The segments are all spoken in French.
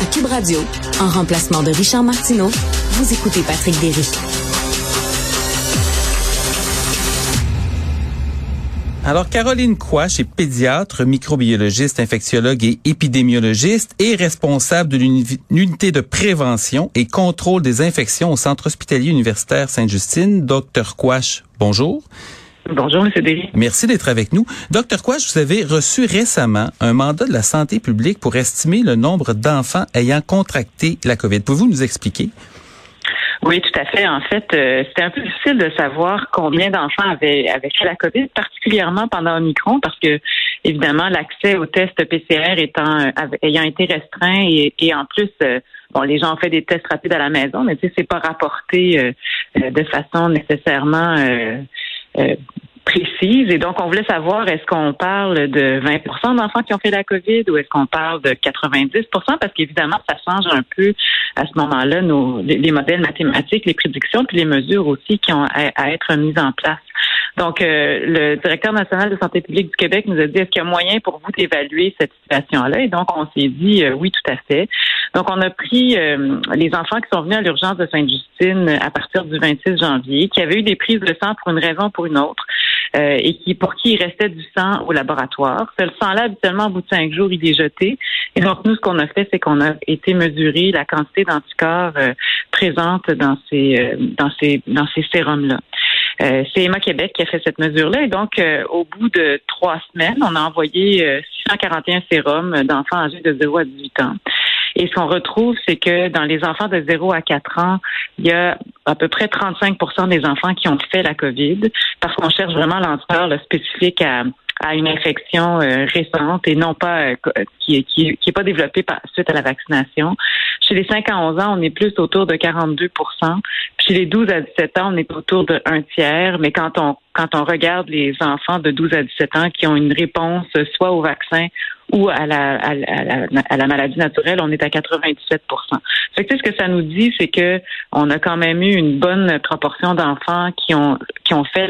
À Cube Radio, en remplacement de Richard Martineau, vous écoutez Patrick Derry. Alors, Caroline Quash est pédiatre, microbiologiste, infectiologue et épidémiologiste et responsable de l'unité de prévention et contrôle des infections au Centre hospitalier universitaire Sainte-Justine. Docteur Quash, bonjour. Bonjour, M. Derry. Merci d'être avec nous. Docteur Quash, vous avez reçu récemment un mandat de la santé publique pour estimer le nombre d'enfants ayant contracté la COVID. Pouvez-vous nous expliquer? Oui, tout à fait. En fait, euh, c'était un peu difficile de savoir combien d'enfants avaient, avaient fait la COVID, particulièrement pendant Omicron, parce que évidemment l'accès aux tests PCR étant euh, ayant été restreint et, en plus euh, bon, les gens ont fait des tests rapides à la maison, mais tu sais, c'est pas rapporté de façon nécessairement précise. Et donc, on voulait savoir, est-ce qu'on parle de 20% d'enfants qui ont fait la COVID ou est-ce qu'on parle de 90% Parce qu'évidemment, ça change un peu à ce moment-là nos, les modèles mathématiques, les prédictions, puis les mesures aussi qui ont à être mises en place. Donc, euh, le directeur national de santé publique du Québec nous a dit, est-ce qu'il y a moyen pour vous d'évaluer cette situation-là? Et donc, on s'est dit, euh, oui, tout à fait. Donc, on a pris euh, les enfants qui sont venus à l'urgence de Sainte-Justine à partir du 26 janvier, qui avaient eu des prises de sang pour une raison ou pour une autre, et qui pour qui il restait du sang au laboratoire. Ce sang-là, habituellement, au bout de cinq jours, il est jeté. Et donc, nous, ce qu'on a fait, c'est qu'on a été mesurer la quantité d'anticorps présente dans ces, dans ces, dans ces sérums-là. Euh, c'est Emma Québec qui a fait cette mesure-là. Et donc, euh, au bout de trois semaines, on a envoyé 641 euh, sérums d'enfants âgés de 0 à 18 ans. Et ce qu'on retrouve, c'est que dans les enfants de 0 à 4 ans, il y a à peu près 35% des enfants qui ont fait la COVID parce qu'on cherche vraiment l'anticorps spécifique à à une infection euh, récente et non pas euh, qui, qui, qui est pas développée par, suite à la vaccination. Chez les 5 à 11 ans, on est plus autour de 42 Chez les 12 à 17 ans, on est autour de un tiers. Mais quand on quand on regarde les enfants de 12 à 17 ans qui ont une réponse soit au vaccin ou à la, à la, à la maladie naturelle, on est à 97 fait que, ce que ça nous dit, c'est que on a quand même eu une bonne proportion d'enfants qui ont qui ont fait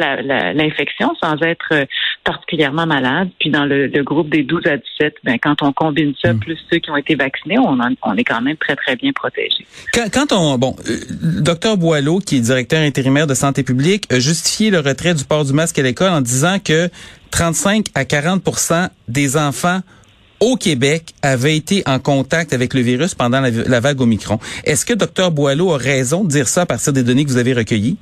l'infection sans être particulièrement malades. Puis dans le, groupe des 12 à 17, ben, quand on combine ça hmm. plus ceux qui ont été vaccinés, on, on est quand même très très bien protégés. Quand, quand on bon, euh, docteur Boileau, qui est directeur intérimaire de santé publique, a justifié le retrait du port du masque à l'école en disant que 35 à 40% des enfants au Québec avaient été en contact avec le virus pendant la, vague Omicron. Est-ce que Dr Boileau a raison de dire ça à partir des données que vous avez recueillies?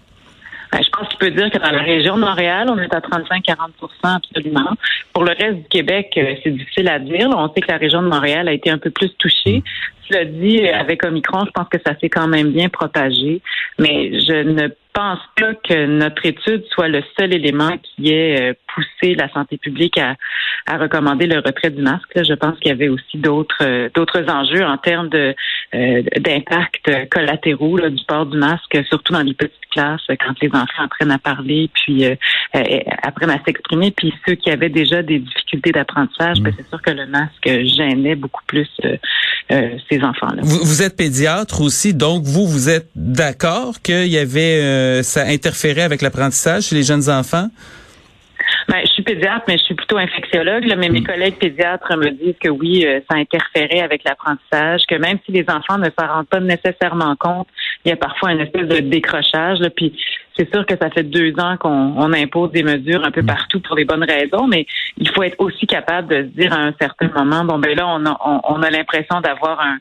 Ben, je pense qu'il peut dire que dans la région de Montréal, on est à 35-40 absolument. Pour le reste du Québec, euh, c'est difficile à dire. On sait que la région de Montréal a été un peu plus touchée. Cela dit, avec Omicron, je pense que ça s'est quand même bien propagé. Mais je ne pense pas que notre étude soit le seul élément qui ait euh, poussé la santé publique à, à recommander le retrait du masque. Je pense qu'il y avait aussi d'autres euh, d'autres enjeux en termes de euh, d'impact collatéraux du port du masque, surtout dans les petites classes, quand les enfants apprennent à parler, puis apprennent à s'exprimer, puis ceux qui avaient déjà des difficultés d'apprentissage, ben, mm. c'est sûr que le masque gênait beaucoup plus ces enfants-là. Vous, vous, êtes pédiatre aussi, donc vous vous êtes d'accord qu'il y avait euh, ça interférait avec l'apprentissage chez les jeunes enfants? Ben, je suis pédiatre, mais je suis plutôt infectiologue. mais mes mm. collègues pédiatres me disent que oui, euh, ça interférait avec l'apprentissage, que même si les enfants ne s'en rendent pas nécessairement compte, il y a parfois une espèce de décrochage. puis c'est sûr que ça fait deux ans qu'on impose des mesures un peu mm. partout pour les bonnes raisons, mais il faut être aussi capable de se dire à un certain moment, bon ben là, on a, on a l'impression d'avoir un,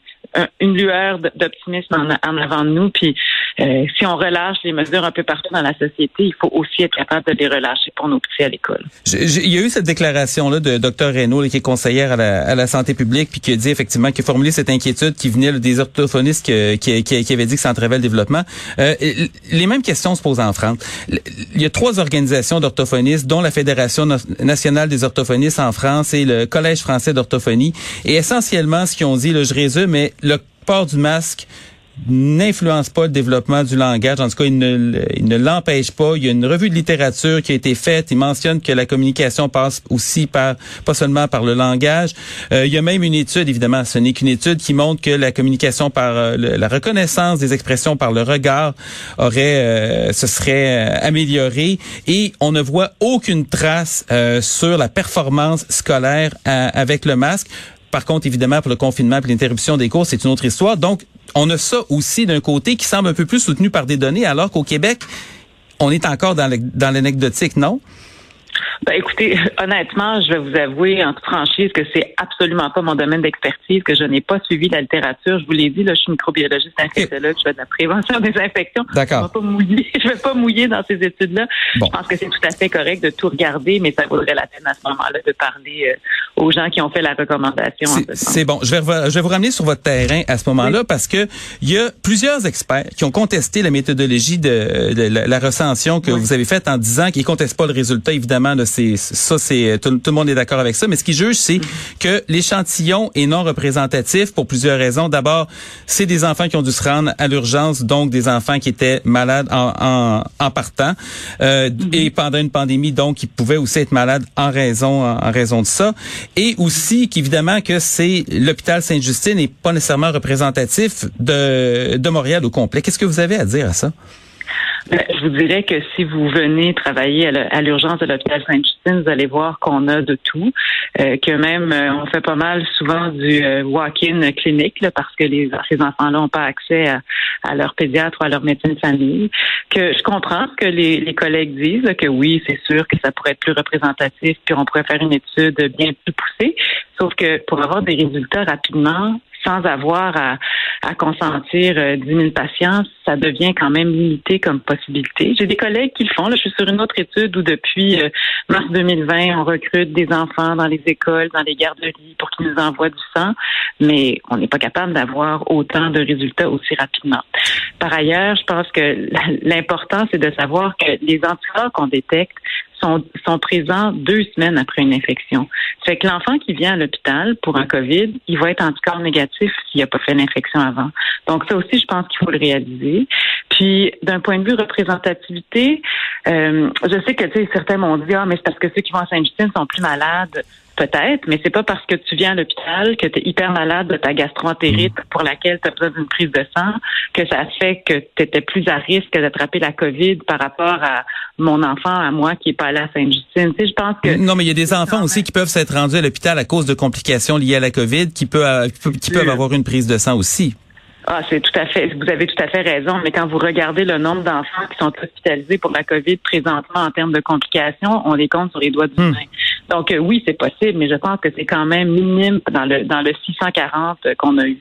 une lueur d'optimisme en, avant de nous. Puis euh, si on relâche les mesures un peu partout dans la société, il faut aussi être capable de les relâcher pour nos petits à l'école. Il y a eu cette déclaration là de Dr Reynaud, qui est conseillère à la, santé publique, puis qui a dit effectivement, qui a formulé cette inquiétude qui venait des orthophonistes qui, qui, qui, avait dit que ça entravait le développement. Euh, les mêmes questions se posent en France. Il y a trois organisations d'orthophonistes, dont la Fédération nationale des orthophonistes en France et le Collège français d'orthophonie. Et essentiellement, ce qu'ils ont dit, là, je résume, mais le port du masque n'influence pas le développement du langage. En tout cas, il ne, l'empêche pas. Il y a une revue de littérature qui a été faite. Il mentionne que la communication passe aussi par, pas seulement par le langage. Euh, il y a même une étude, évidemment, ce n'est qu'une étude qui montre que la communication par euh, la reconnaissance des expressions par le regard aurait, euh, se serait améliorée. Et on ne voit aucune trace sur la performance scolaire avec le masque par contre, évidemment, pour le confinement et l'interruption des cours, c'est une autre histoire. Donc, on a ça aussi d'un côté qui semble un peu plus soutenu par des données, alors qu'au Québec, on est encore dans l'anecdotique, non? Ben, écoutez, honnêtement, je vais vous avouer en toute franchise que c'est absolument pas mon domaine d'expertise, que je n'ai pas suivi la littérature. Je vous l'ai dit, là, je suis microbiologiste infectiologue, je fais de la prévention des infections. D'accord. Je ne vais, pas mouiller dans ces études-là. Je pense que c'est tout à fait correct de tout regarder, mais ça vaudrait la peine à ce moment-là de parler euh, aux gens qui ont fait la recommandation. C'est bon. Je vais, je vais vous ramener sur votre terrain à ce moment-là parce que il y a plusieurs experts qui ont contesté la méthodologie de, la, recension que vous avez faite en disant qu'ils contestent pas le résultat, évidemment, de c'est ça, c'est tout, le monde est d'accord avec ça. Mais ce qu'ils jugent, c'est que l'échantillon est non représentatif pour plusieurs raisons. D'abord, c'est des enfants qui ont dû se rendre à l'urgence, donc des enfants qui étaient malades en, en, partant euh, mm-hmm. et pendant une pandémie, donc ils pouvaient aussi être malades en raison en, raison de ça. Et aussi qu'évidemment que c'est l'hôpital Sainte-Justine n'est pas nécessairement représentatif de de Montréal au complet. Qu'est-ce que vous avez à dire à ça? Ben, je vous dirais que si vous venez travailler à l'urgence de l'hôpital Sainte-Justine, vous allez voir qu'on a de tout, euh, que même euh, on fait pas mal souvent du euh, walk-in clinique là, parce que les, ces enfants-là n'ont pas accès à, à, leur pédiatre ou à leur médecin de famille. Que je comprends que les, les collègues disent, que oui, c'est sûr que ça pourrait être plus représentatif, puis on pourrait faire une étude bien plus poussée. Sauf que pour avoir des résultats rapidement, sans avoir à, à consentir 10 euh, 000 patients, ça devient quand même limité comme possibilité. J'ai des collègues qui le font. Je suis sur une autre étude où depuis euh, mars 2020, on recrute des enfants dans les écoles, dans les garderies pour qu'ils nous envoient du sang, mais on n'est pas capable d'avoir autant de résultats aussi rapidement. Par ailleurs, je pense que l'important, c'est de savoir que les anticorps qu'on détecte sont, présents deux semaines après une infection. Fait que l'enfant qui vient à l'hôpital pour un COVID, il va être anticorps négatif s'il n'a pas fait l'infection avant. Donc ça aussi, je pense qu'il faut le réaliser. Puis d'un point de vue représentativité, euh, je sais que tu sais certains m'ont dit ah mais c'est parce que ceux qui vont à Sainte-Justine sont plus malades. Peut-être, mais c'est pas parce que tu viens à l'hôpital que tu es hyper malade de ta gastroentérite mm. pour laquelle tu as besoin d'une prise de sang que ça fait que tu étais plus à risque d'attraper la COVID par rapport à mon enfant, à moi qui est pas allé à Sainte-Justine. Tu sais, je pense que Non, mais il y a des enfants aussi qui peuvent s'être rendus à l'hôpital à cause de complications liées à la COVID qui peuvent qui peuvent avoir une prise de sang aussi. Ah, c'est tout à fait, vous avez tout à fait raison, mais quand vous regardez le nombre d'enfants qui sont hospitalisés pour la COVID présentement en termes de complications, on les compte sur les doigts du hmm. Donc euh, oui, c'est possible, mais je pense que c'est quand même minime dans le dans le 640 qu'on a eu.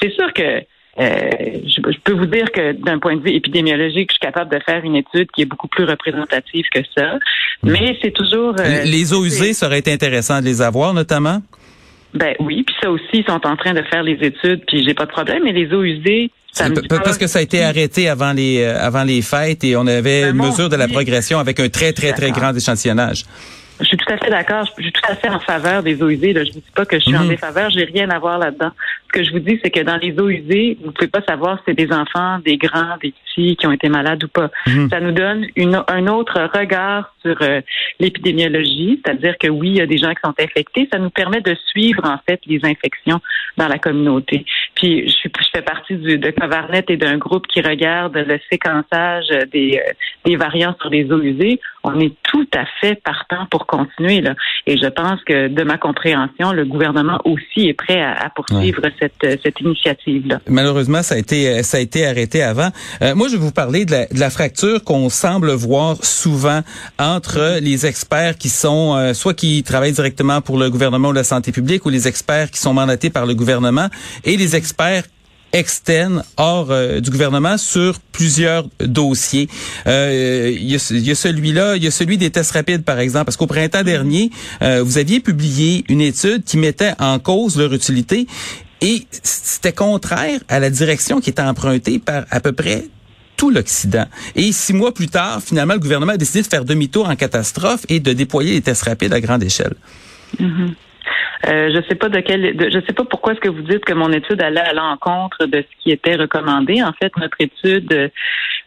C'est sûr que euh, je, peux vous dire que d'un point de vue épidémiologique, je suis capable de faire une étude qui est beaucoup plus représentative que ça. Hmm. Mais c'est toujours euh, les eaux usées, ça aurait été intéressant de les avoir, notamment? Ben oui, puis ça aussi, ils sont en train de faire les études, puis j'ai pas de problème, mais les eaux usées, ça parce que ça a été arrêté avant les euh, avant les fêtes et on avait ben, une mesure de la progression avec un très très très grand échantillonnage. Je suis tout à fait d'accord. Je suis tout à fait en faveur des eaux usées. Là. Je ne dis pas que je suis en mhm. défaveur. J'ai rien à voir là-dedans. Ce que je vous dis, c'est que dans les eaux usées, vous ne pouvez pas savoir si c'est des enfants, des grands, des petits qui ont été malades ou pas. Mhm. Ça nous donne une, un autre regard sur euh, l'épidémiologie, c'est-à-dire que oui, il y a des gens qui sont infectés. Ça nous permet de suivre en fait les infections dans la communauté. Puis je, suis, je fais partie du, de Covarnet et d'un groupe qui regarde le séquençage des, euh, des variants sur les eaux usées. On est tout à fait partant pour continuer. Là. Et je pense que de ma compréhension, le gouvernement aussi est prêt à, poursuivre cette, cette initiative-là. Malheureusement, ça a été ça a été arrêté avant. Euh, moi, je vais vous parler de la, de la fracture qu'on semble voir souvent entre les experts qui sont euh, soit qui travaillent directement pour le gouvernement ou la santé publique ou les experts qui sont mandatés par le gouvernement et les experts externe hors euh, du gouvernement sur plusieurs dossiers. Euh, il y a, celui-là, il y a celui des tests rapides par exemple, parce qu'au printemps dernier, euh, vous aviez publié une étude qui mettait en cause leur utilité et c'était contraire à la direction qui était empruntée par à peu près tout l'Occident. Et six mois plus tard, finalement, le gouvernement a décidé de faire demi-tour en catastrophe et de déployer les tests rapides à grande échelle. Mm-hmm. Euh, je sais pas de quel, je sais pas pourquoi est-ce que vous dites que mon étude allait à l'encontre de ce qui était recommandé. En fait, notre étude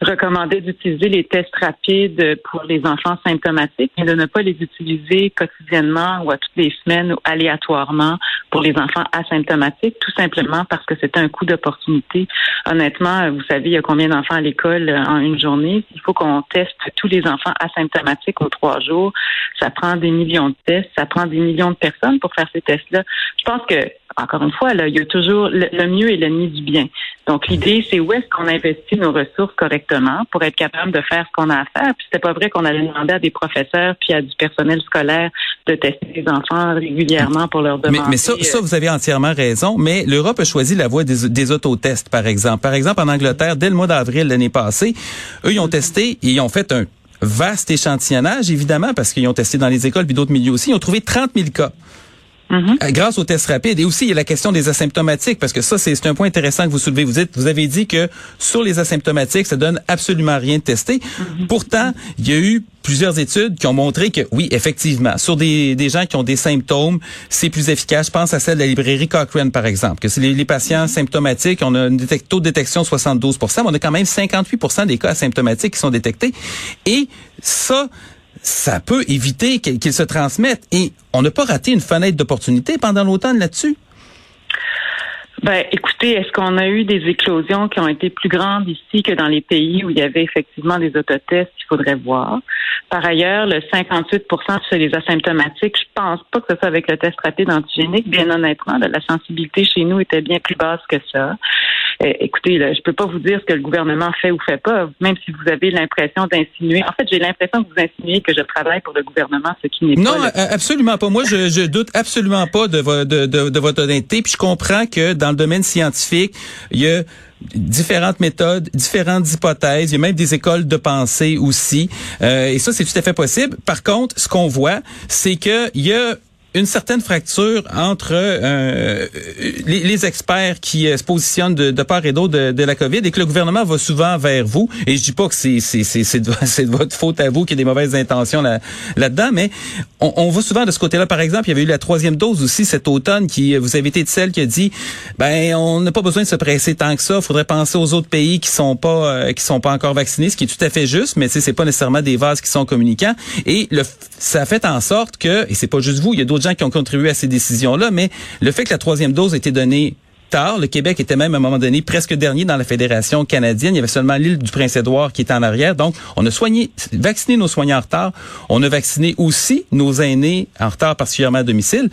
recommandait d'utiliser les tests rapides pour les enfants symptomatiques, mais de ne pas les utiliser quotidiennement ou à toutes les semaines ou aléatoirement pour les enfants asymptomatiques, tout simplement parce que c'était un coup d'opportunité. Honnêtement, vous savez, il y a combien d'enfants à l'école en une journée? Il faut qu'on teste tous les enfants asymptomatiques aux trois jours. Ça prend des millions de tests, ça prend des millions de personnes pour faire ces tests-là. Je pense que encore une fois, là, il y a toujours le, mieux et l'ennemi du bien. Donc, l'idée, c'est où est-ce qu'on investit nos ressources correctement pour être capable de faire ce qu'on a à faire. Puis c'était pas vrai qu'on allait demander à des professeurs puis à du personnel scolaire de tester les enfants régulièrement pour leur demander. Mais, mais ça, ça, vous avez entièrement raison. Mais l'Europe a choisi la voie des, des autotests, par exemple. Par exemple, en Angleterre, dès le mois d'avril l'année passée, eux, ils ont testé et ils ont fait un vaste échantillonnage, évidemment, parce qu'ils ont testé dans les écoles puis d'autres milieux aussi. Ils ont trouvé 30 000 cas. Mm-hmm. Euh, grâce aux tests rapides. Et aussi, il y a la question des asymptomatiques, parce que ça, c'est un point intéressant que vous soulevez. Vous dites, vous avez dit que sur les asymptomatiques, ça donne absolument rien de tester. Mm-hmm. Pourtant, il y a eu plusieurs études qui ont montré que oui, effectivement, sur des, des gens qui ont des symptômes, c'est plus efficace. Je pense à celle de la librairie Cochrane, par exemple, que c'est les, patients mm-hmm. symptomatiques, on a un taux de détection 72 mais on a quand même 58 des cas asymptomatiques qui sont détectés. Et ça, ça peut éviter qu'ils se transmettent. Et on n'a pas raté une fenêtre d'opportunité pendant l'automne là-dessus. Ben, écoutez, est-ce qu'on a eu des éclosions qui ont été plus grandes ici que dans les pays où il y avait effectivement des autotests? Il faudrait voir. Par ailleurs, le 58 sur les asymptomatiques, je pense pas que ce soit avec le test rapide antigénique. Bien honnêtement, la sensibilité chez nous était bien plus basse que ça. Euh, écoutez, là, je peux pas vous dire ce que le gouvernement fait ou fait pas, même si vous avez l'impression d'insinuer. En fait, j'ai l'impression que vous insinuez que je travaille pour le gouvernement, ce qui n'est pas. Non, absolument pas. Moi, je, je doute absolument pas de, de, de, de votre honnêteté. Puis je comprends que dans le domaine scientifique, il y a différentes méthodes, différentes hypothèses. Il y a même des écoles de pensée aussi. Euh, et ça, c'est tout à fait possible. Par contre, ce qu'on voit, c'est qu'il y a une certaine fracture entre euh, les, les, experts qui euh, se positionnent de, de part et d'autre de, de, la COVID et que le gouvernement va souvent vers vous. Et je dis pas que c'est c'est c'est de, de, votre faute à vous qu'il y a des mauvaises intentions là là-dedans, mais on, on va souvent de ce côté-là. Par exemple, il y avait eu la troisième dose aussi cet automne qui vous avez été de celle qui a dit ben on n'a pas besoin de se presser tant que ça. Il faudrait penser aux autres pays qui sont pas euh, qui sont pas encore vaccinés, ce qui est tout à fait juste, mais c'est pas nécessairement des vases qui sont communicants. Et le, ça fait en sorte que et c'est pas juste vous, il y a d'autres gens qui ont contribué à ces décisions-là, mais le fait que la troisième dose a été donnée tard. Le Québec était même à un moment donné presque dernier dans la fédération canadienne. Il y avait seulement l'île du Prince-Édouard qui était en arrière. Donc, on a soigné, vacciné nos soignants en retard. On a vacciné aussi nos aînés en retard, particulièrement à domicile.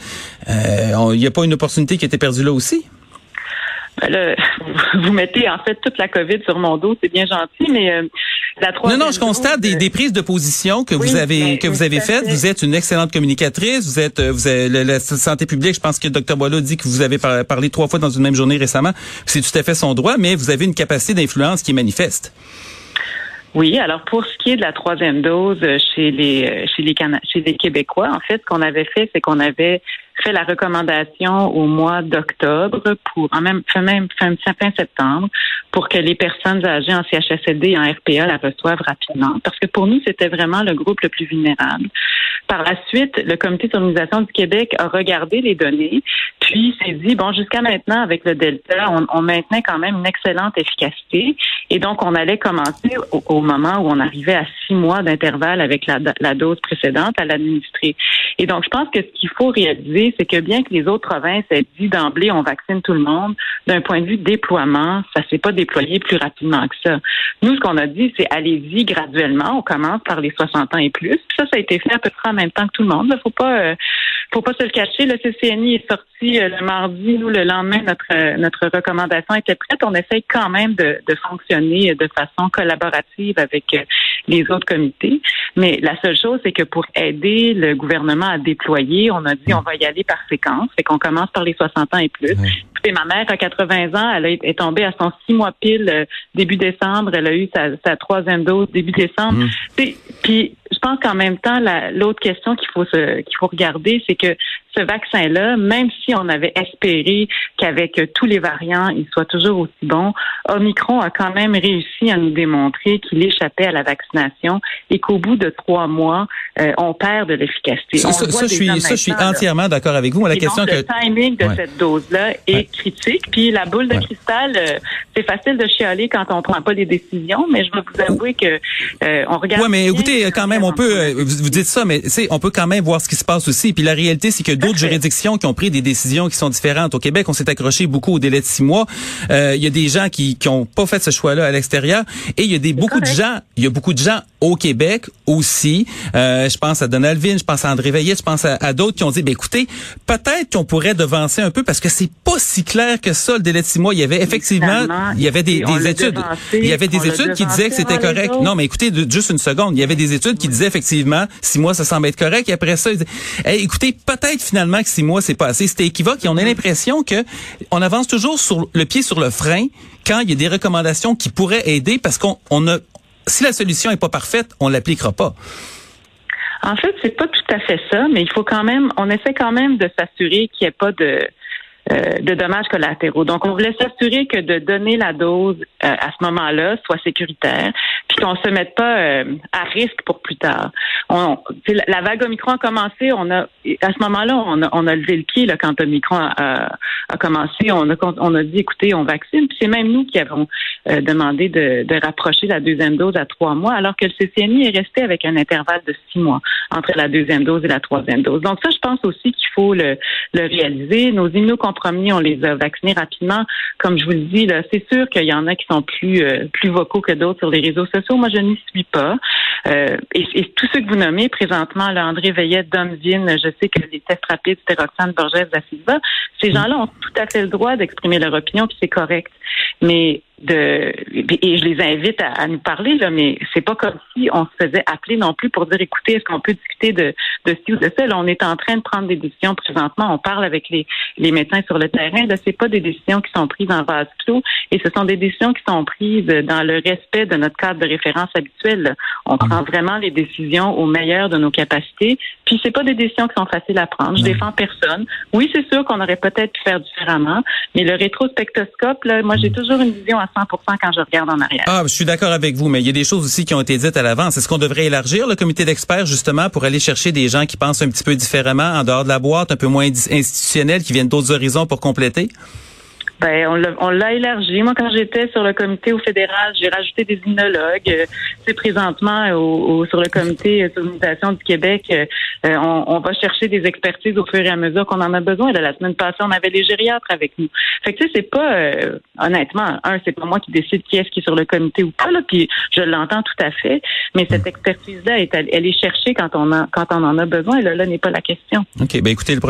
Euh, il n'y a pas une opportunité qui a été perdue là aussi? Ben là, vous mettez en fait toute la COVID sur mon dos, c'est bien gentil, mais euh, la troisième. Non, non, je constate des, des, prises de position que vous avez ben, que vous avez faites. Vous êtes une excellente communicatrice. Vous êtes, euh, vous avez la, santé publique. Je pense que le Dr Boileau dit que vous avez parlé trois fois dans une même journée récemment. C'est tout à fait son droit, mais vous avez une capacité d'influence qui est manifeste. Oui, alors pour ce qui est de la troisième dose chez les chez les chez les Québécois, en fait, ce qu'on avait fait, c'est qu'on avait fait la recommandation au mois d'octobre pour en même fin septembre pour que les personnes âgées en CHSLD et en RPA la reçoivent rapidement parce que pour nous c'était vraiment le groupe le plus vulnérable. Par la suite, le comité d'organisation du Québec a regardé les données puis s'est dit bon jusqu'à maintenant avec le Delta on, on, maintenait quand même une excellente efficacité et donc on allait commencer au, moment où on arrivait à six mois d'intervalle avec la, la dose précédente à l'administrer. Et donc je pense que ce qu'il faut réaliser c'est que bien que les autres provinces aient dit d'emblée on vaccine tout le monde, d'un point de vue déploiement, ça s'est pas déployé plus rapidement que ça. Nous, ce qu'on a dit, c'est allez-y graduellement. On commence par les 60 ans et plus. Puis ça, ça a été fait à peu près en même temps que tout le monde. Il faut pas, euh, faut pas se le cacher. Le CCNI est sorti euh, le mardi. Nous, le lendemain, notre euh, notre recommandation était prête. On essaye quand même de, de fonctionner de façon collaborative avec les autres comités. Mais la seule chose, c'est que pour aider le gouvernement à déployer, on a dit on va y aller par séquence. Fait qu'on commence par les 60 ans et plus. Puis ma mère a 80 ans, elle est tombée à son six mois pile euh, début décembre. Elle a eu sa, troisième dose début décembre. Mmh. Puis je pense qu'en même temps, l'autre question qu'il faut qu'il faut regarder, c'est que ce vaccin-là, même si on avait espéré qu'avec tous les variants, il soit toujours aussi bon, Omicron a quand même réussi à nous démontrer qu'il échappait à la vaccination et qu'au bout de trois mois, euh, on perd de l'efficacité. Ça, je suis, ça, je suis entièrement d'accord avec vous. la question donc, que... le timing de cette dose-là est critique. Puis la boule de cristal, euh, c'est facile de chialer quand on prend pas des décisions, mais je vais vous avouer que euh, on regarde. Oui, mais écoutez, quand même on peut, vous dites ça, mais on peut quand même voir ce qui se passe aussi. Puis la réalité, c'est que d'autres juridictions qui ont pris des décisions qui sont différentes. Au Québec, on s'est accroché beaucoup au délai de six mois. Euh, il y a des gens qui qui ont pas fait ce choix-là à l'extérieur, et il y a des beaucoup de gens, il y a beaucoup de gens au Québec aussi. Euh, je pense à Donald Vin, je pense à André Veillet, je pense à, d'autres qui ont dit, ben écoutez, peut-être qu'on pourrait devancer un peu parce que c'est pas si clair que ça le délai de six mois. Il y avait effectivement, il y avait des, des études, il y avait des études qui disaient que c'était correct. Non, mais écoutez, juste une seconde, il y avait des études qui disaient effectivement six mois ça semble être correct. Et après ça, écoutez, peut-être finalement que six mois c'est pas assez. C'était équivoque. Et on a l'impression que on avance toujours sur le pied sur le frein quand il y a des recommandations qui pourraient aider parce qu'on on a si la solution est pas parfaite, on l'appliquera pas. En fait, c'est pas tout à fait ça, mais il faut quand même, on essaie quand même de s'assurer qu'il n'y ait pas de, euh, de dommages collatéraux. Donc, on voulait s'assurer que de donner la dose euh, à ce moment-là soit sécuritaire, puis qu'on se mette pas euh, à risque pour plus tard. On, la vague Omicron a commencé, on a à ce moment-là, on a, on a levé le pied là, quand Omicron a, a, commencé. On a, on a dit, écoutez, on vaccine. Puis c'est même nous qui avons demandé de, de, rapprocher la deuxième dose à trois mois, alors que le CCNI est resté avec un intervalle de six mois entre la deuxième dose et la troisième dose. Donc ça, je pense aussi qu'il faut le, le réaliser. Nos on les a vaccinés rapidement. Comme je vous le dis, c'est sûr qu'il y en a qui sont plus euh, plus vocaux que d'autres sur les réseaux sociaux. Moi, je n'y suis pas. Euh, et, tous ceux que vous nommez présentement, là, André Veillette, Domvine, je sais que les tests rapides, c'était Roxane Borges da Silva, ces gens-là ont tout à fait le droit d'exprimer leur opinion, puis c'est correct. Mais de et je les invite à, nous parler là, mais c'est pas comme si on se faisait appeler non plus pour dire écoutez, est-ce qu'on peut discuter de de ci ou de ça? Là, on est en train de prendre des décisions présentement. On parle avec les les médecins sur le terrain. Là, c'est pas des décisions qui sont prises en vase clos, et ce sont des décisions qui sont prises dans le respect de notre cadre de référence habituel. On prend vraiment les décisions au meilleur de nos capacités. Puis c'est pas des décisions qui sont faciles à prendre. Je défends personne. Oui, c'est sûr qu'on aurait peut-être pu faire différemment, mais le rétrospectoscope, là, moi j'ai toujours une vision à 100 quand je regarde en arrière. Ah, je suis d'accord avec vous, mais il y a des choses aussi qui ont été dites à l'avance. Est-ce qu'on devrait élargir le comité d'experts justement pour aller chercher des gens qui pensent un petit peu différemment, en dehors de la boîte, un peu moins institutionnels, qui viennent d'autres horizons pour compléter? Ben, on l'a élargi. Moi, quand j'étais sur le comité au fédéral, j'ai rajouté des immunologues. C'est présentement au, sur le comité sur l'imitation du Québec, euh, on, va chercher des expertises au fur et à mesure qu'on en a besoin. la semaine passée, on avait les gériatres avec nous. Fait que tu sais, c'est pas euh, honnêtement, un, c'est pas moi qui décide qui est-ce qui est sur le comité ou pas. Là, puis je l'entends tout à fait. Mais cette expertise-là, elle, est cherchée quand on a, quand on en a besoin. Là, là n'est pas la question. Ok, ben écoutez, le